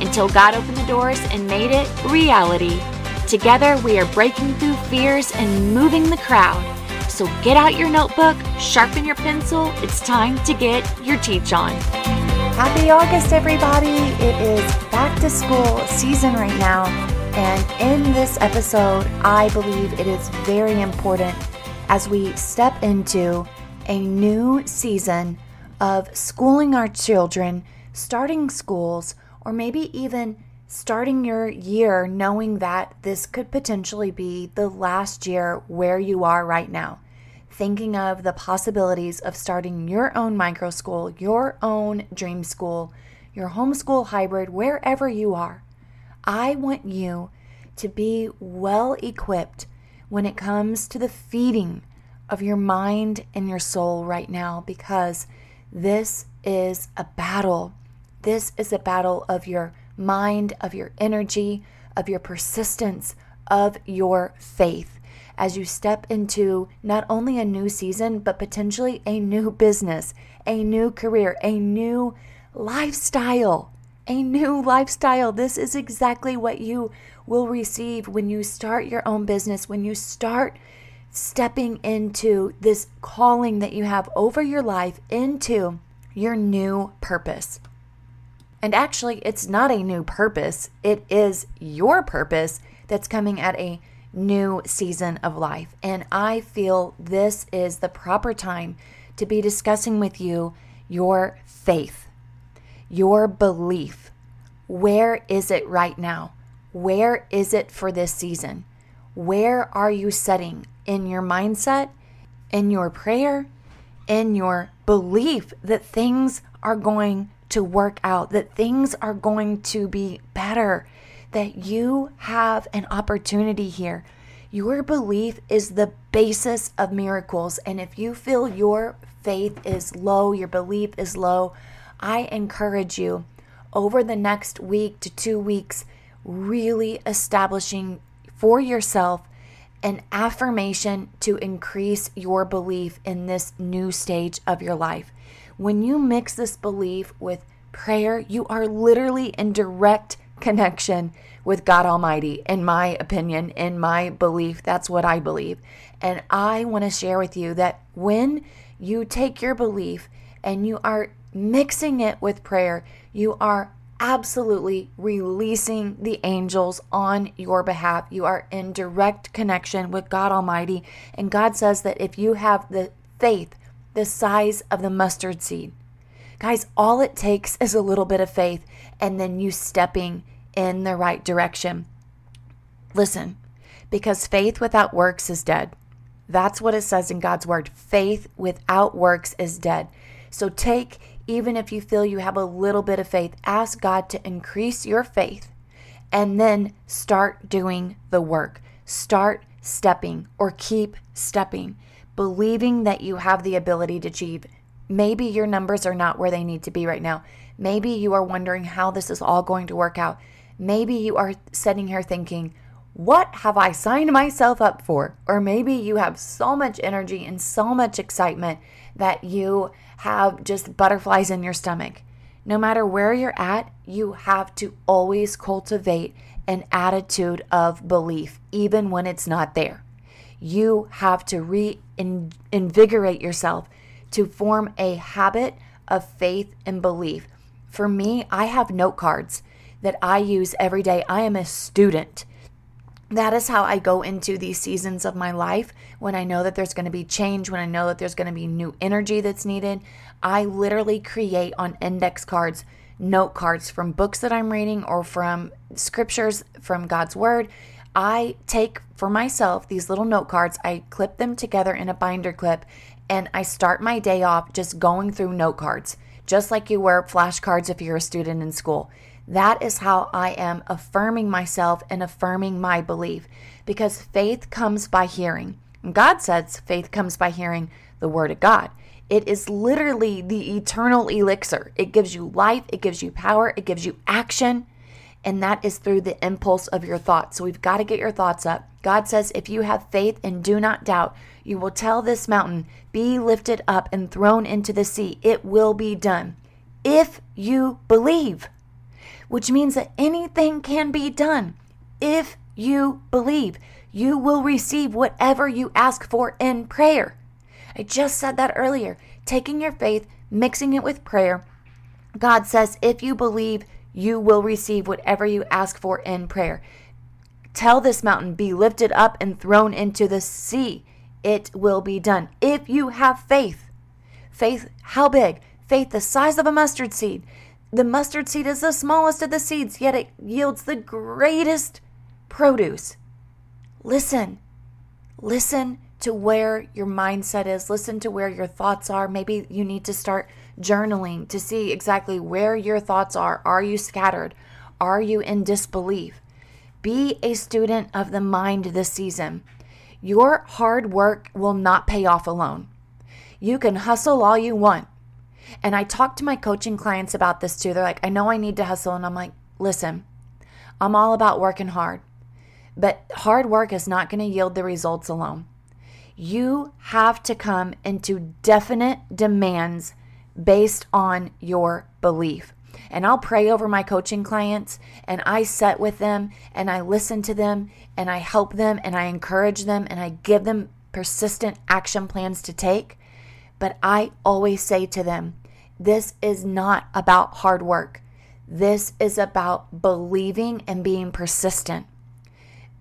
until God opened the doors and made it reality. Together, we are breaking through fears and moving the crowd. So get out your notebook, sharpen your pencil. It's time to get your teach on. Happy August, everybody! It is back to school season right now. And in this episode, I believe it is very important as we step into a new season of schooling our children, starting schools, or maybe even starting your year knowing that this could potentially be the last year where you are right now. Thinking of the possibilities of starting your own micro school, your own dream school, your homeschool hybrid, wherever you are. I want you to be well equipped when it comes to the feeding of your mind and your soul right now because this is a battle. This is a battle of your mind, of your energy, of your persistence, of your faith as you step into not only a new season, but potentially a new business, a new career, a new lifestyle. A new lifestyle. This is exactly what you will receive when you start your own business, when you start stepping into this calling that you have over your life into your new purpose. And actually, it's not a new purpose, it is your purpose that's coming at a new season of life. And I feel this is the proper time to be discussing with you your faith, your belief. Where is it right now? Where is it for this season? Where are you setting in your mindset, in your prayer, in your belief that things are going to work out, that things are going to be better, that you have an opportunity here. Your belief is the basis of miracles. And if you feel your faith is low, your belief is low, I encourage you over the next week to two weeks, really establishing for yourself an affirmation to increase your belief in this new stage of your life. When you mix this belief with prayer, you are literally in direct connection with God Almighty, in my opinion, in my belief. That's what I believe. And I want to share with you that when you take your belief and you are mixing it with prayer, you are absolutely releasing the angels on your behalf. You are in direct connection with God Almighty. And God says that if you have the faith the size of the mustard seed, guys, all it takes is a little bit of faith and then you stepping in the right direction. Listen, because faith without works is dead. That's what it says in God's word. Faith without works is dead. So take even if you feel you have a little bit of faith, ask God to increase your faith and then start doing the work. Start stepping or keep stepping, believing that you have the ability to achieve. Maybe your numbers are not where they need to be right now. Maybe you are wondering how this is all going to work out. Maybe you are sitting here thinking, what have I signed myself up for? Or maybe you have so much energy and so much excitement that you have just butterflies in your stomach. No matter where you're at, you have to always cultivate an attitude of belief, even when it's not there. You have to reinvigorate yourself to form a habit of faith and belief. For me, I have note cards that I use every day. I am a student that is how I go into these seasons of my life when I know that there's going to be change, when I know that there's going to be new energy that's needed. I literally create on index cards note cards from books that I'm reading or from scriptures from God's Word. I take for myself these little note cards, I clip them together in a binder clip, and I start my day off just going through note cards, just like you wear flashcards if you're a student in school. That is how I am affirming myself and affirming my belief because faith comes by hearing. God says faith comes by hearing the word of God. It is literally the eternal elixir. It gives you life, it gives you power, it gives you action, and that is through the impulse of your thoughts. So we've got to get your thoughts up. God says, if you have faith and do not doubt, you will tell this mountain, be lifted up and thrown into the sea. It will be done. If you believe, which means that anything can be done. If you believe, you will receive whatever you ask for in prayer. I just said that earlier. Taking your faith, mixing it with prayer. God says, if you believe, you will receive whatever you ask for in prayer. Tell this mountain, be lifted up and thrown into the sea. It will be done. If you have faith, faith, how big? Faith the size of a mustard seed. The mustard seed is the smallest of the seeds, yet it yields the greatest produce. Listen, listen to where your mindset is, listen to where your thoughts are. Maybe you need to start journaling to see exactly where your thoughts are. Are you scattered? Are you in disbelief? Be a student of the mind this season. Your hard work will not pay off alone. You can hustle all you want. And I talk to my coaching clients about this too. They're like, I know I need to hustle. And I'm like, listen, I'm all about working hard, but hard work is not going to yield the results alone you have to come into definite demands based on your belief. And I'll pray over my coaching clients and I set with them and I listen to them and I help them and I encourage them and I give them persistent action plans to take. But I always say to them, this is not about hard work. This is about believing and being persistent.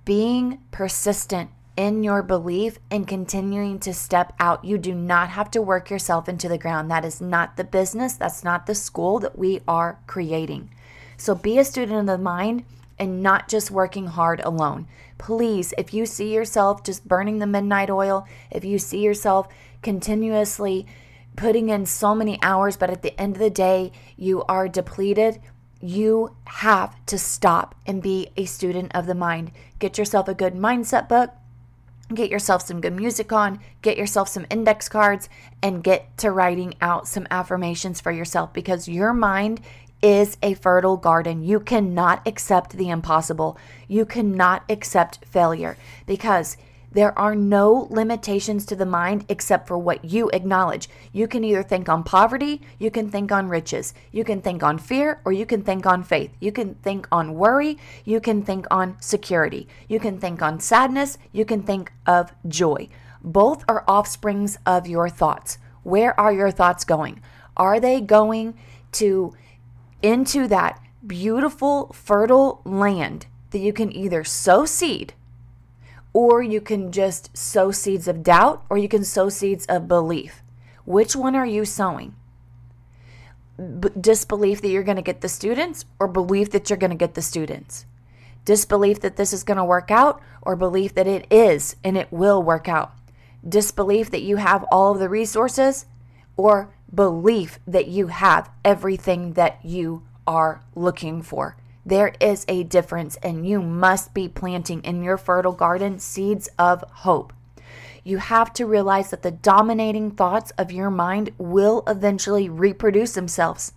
Being persistent in your belief and continuing to step out. You do not have to work yourself into the ground. That is not the business, that's not the school that we are creating. So be a student of the mind and not just working hard alone. Please, if you see yourself just burning the midnight oil, if you see yourself continuously putting in so many hours, but at the end of the day, you are depleted, you have to stop and be a student of the mind. Get yourself a good mindset book get yourself some good music on, get yourself some index cards, and get to writing out some affirmations for yourself because your mind is a fertile garden. You cannot accept the impossible. You cannot accept failure because there are no limitations to the mind except for what you acknowledge. You can either think on poverty, you can think on riches, you can think on fear, or you can think on faith. You can think on worry, you can think on security. You can think on sadness, you can think of joy. Both are offsprings of your thoughts. Where are your thoughts going? Are they going to into that beautiful, fertile land that you can either sow seed? Or you can just sow seeds of doubt, or you can sow seeds of belief. Which one are you sowing? B- disbelief that you're going to get the students, or belief that you're going to get the students? Disbelief that this is going to work out, or belief that it is and it will work out? Disbelief that you have all of the resources, or belief that you have everything that you are looking for? There is a difference, and you must be planting in your fertile garden seeds of hope. You have to realize that the dominating thoughts of your mind will eventually reproduce themselves.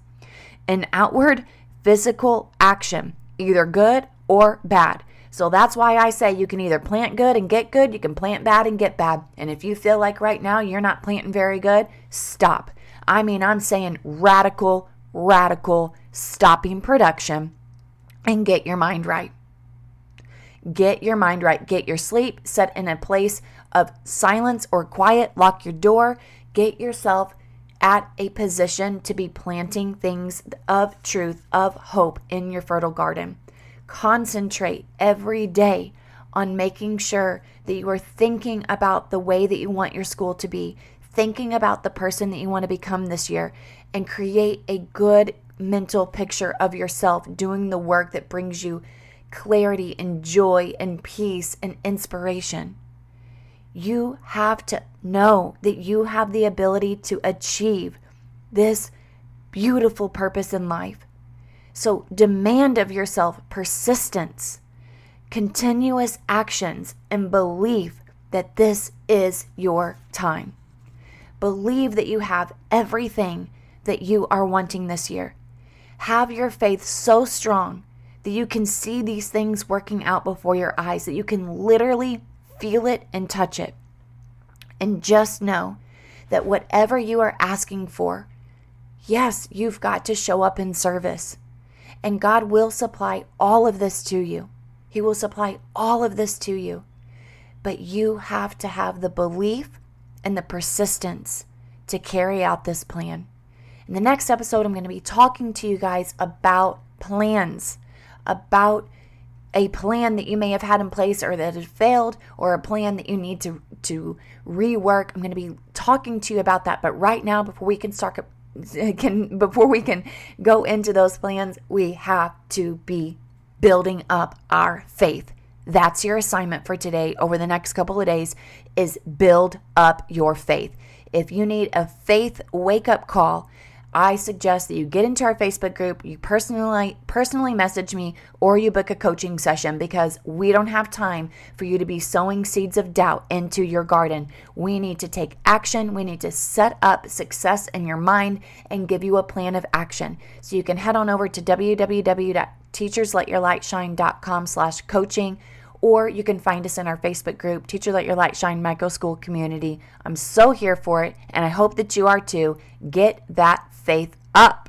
in outward physical action, either good or bad. So that's why I say you can either plant good and get good, you can plant bad and get bad. And if you feel like right now you're not planting very good, stop. I mean, I'm saying radical, radical stopping production and get your mind right. Get your mind right. Get your sleep set in a place of silence or quiet. Lock your door. Get yourself at a position to be planting things of truth, of hope in your fertile garden. Concentrate every day on making sure that you are thinking about the way that you want your school to be, thinking about the person that you want to become this year, and create a good mental picture of yourself doing the work that brings you clarity and joy and peace and inspiration. You have to know that you have the ability to achieve this beautiful purpose in life. So demand of yourself persistence, continuous actions, and belief that this is your time. Believe that you have everything that you are wanting this year. Have your faith so strong that you can see these things working out before your eyes, that you can literally feel it and touch it. And just know that whatever you are asking for, yes, you've got to show up in service. And God will supply all of this to you. He will supply all of this to you. But you have to have the belief and the persistence to carry out this plan. In the next episode, I'm going to be talking to you guys about plans, about a plan that you may have had in place or that has failed or a plan that you need to to rework. I'm going to be talking to you about that, but right now before we can start can before we can go into those plans, we have to be building up our faith. That's your assignment for today over the next couple of days is build up your faith. If you need a faith wake up call, I suggest that you get into our Facebook group, you personally personally message me or you book a coaching session because we don't have time for you to be sowing seeds of doubt into your garden. We need to take action. We need to set up success in your mind and give you a plan of action. So you can head on over to www.teachersletyourlightshine.com slash coaching or you can find us in our Facebook group, Teacher Let Your Light Shine Micro School Community. I'm so here for it, and I hope that you are too. Get that faith up.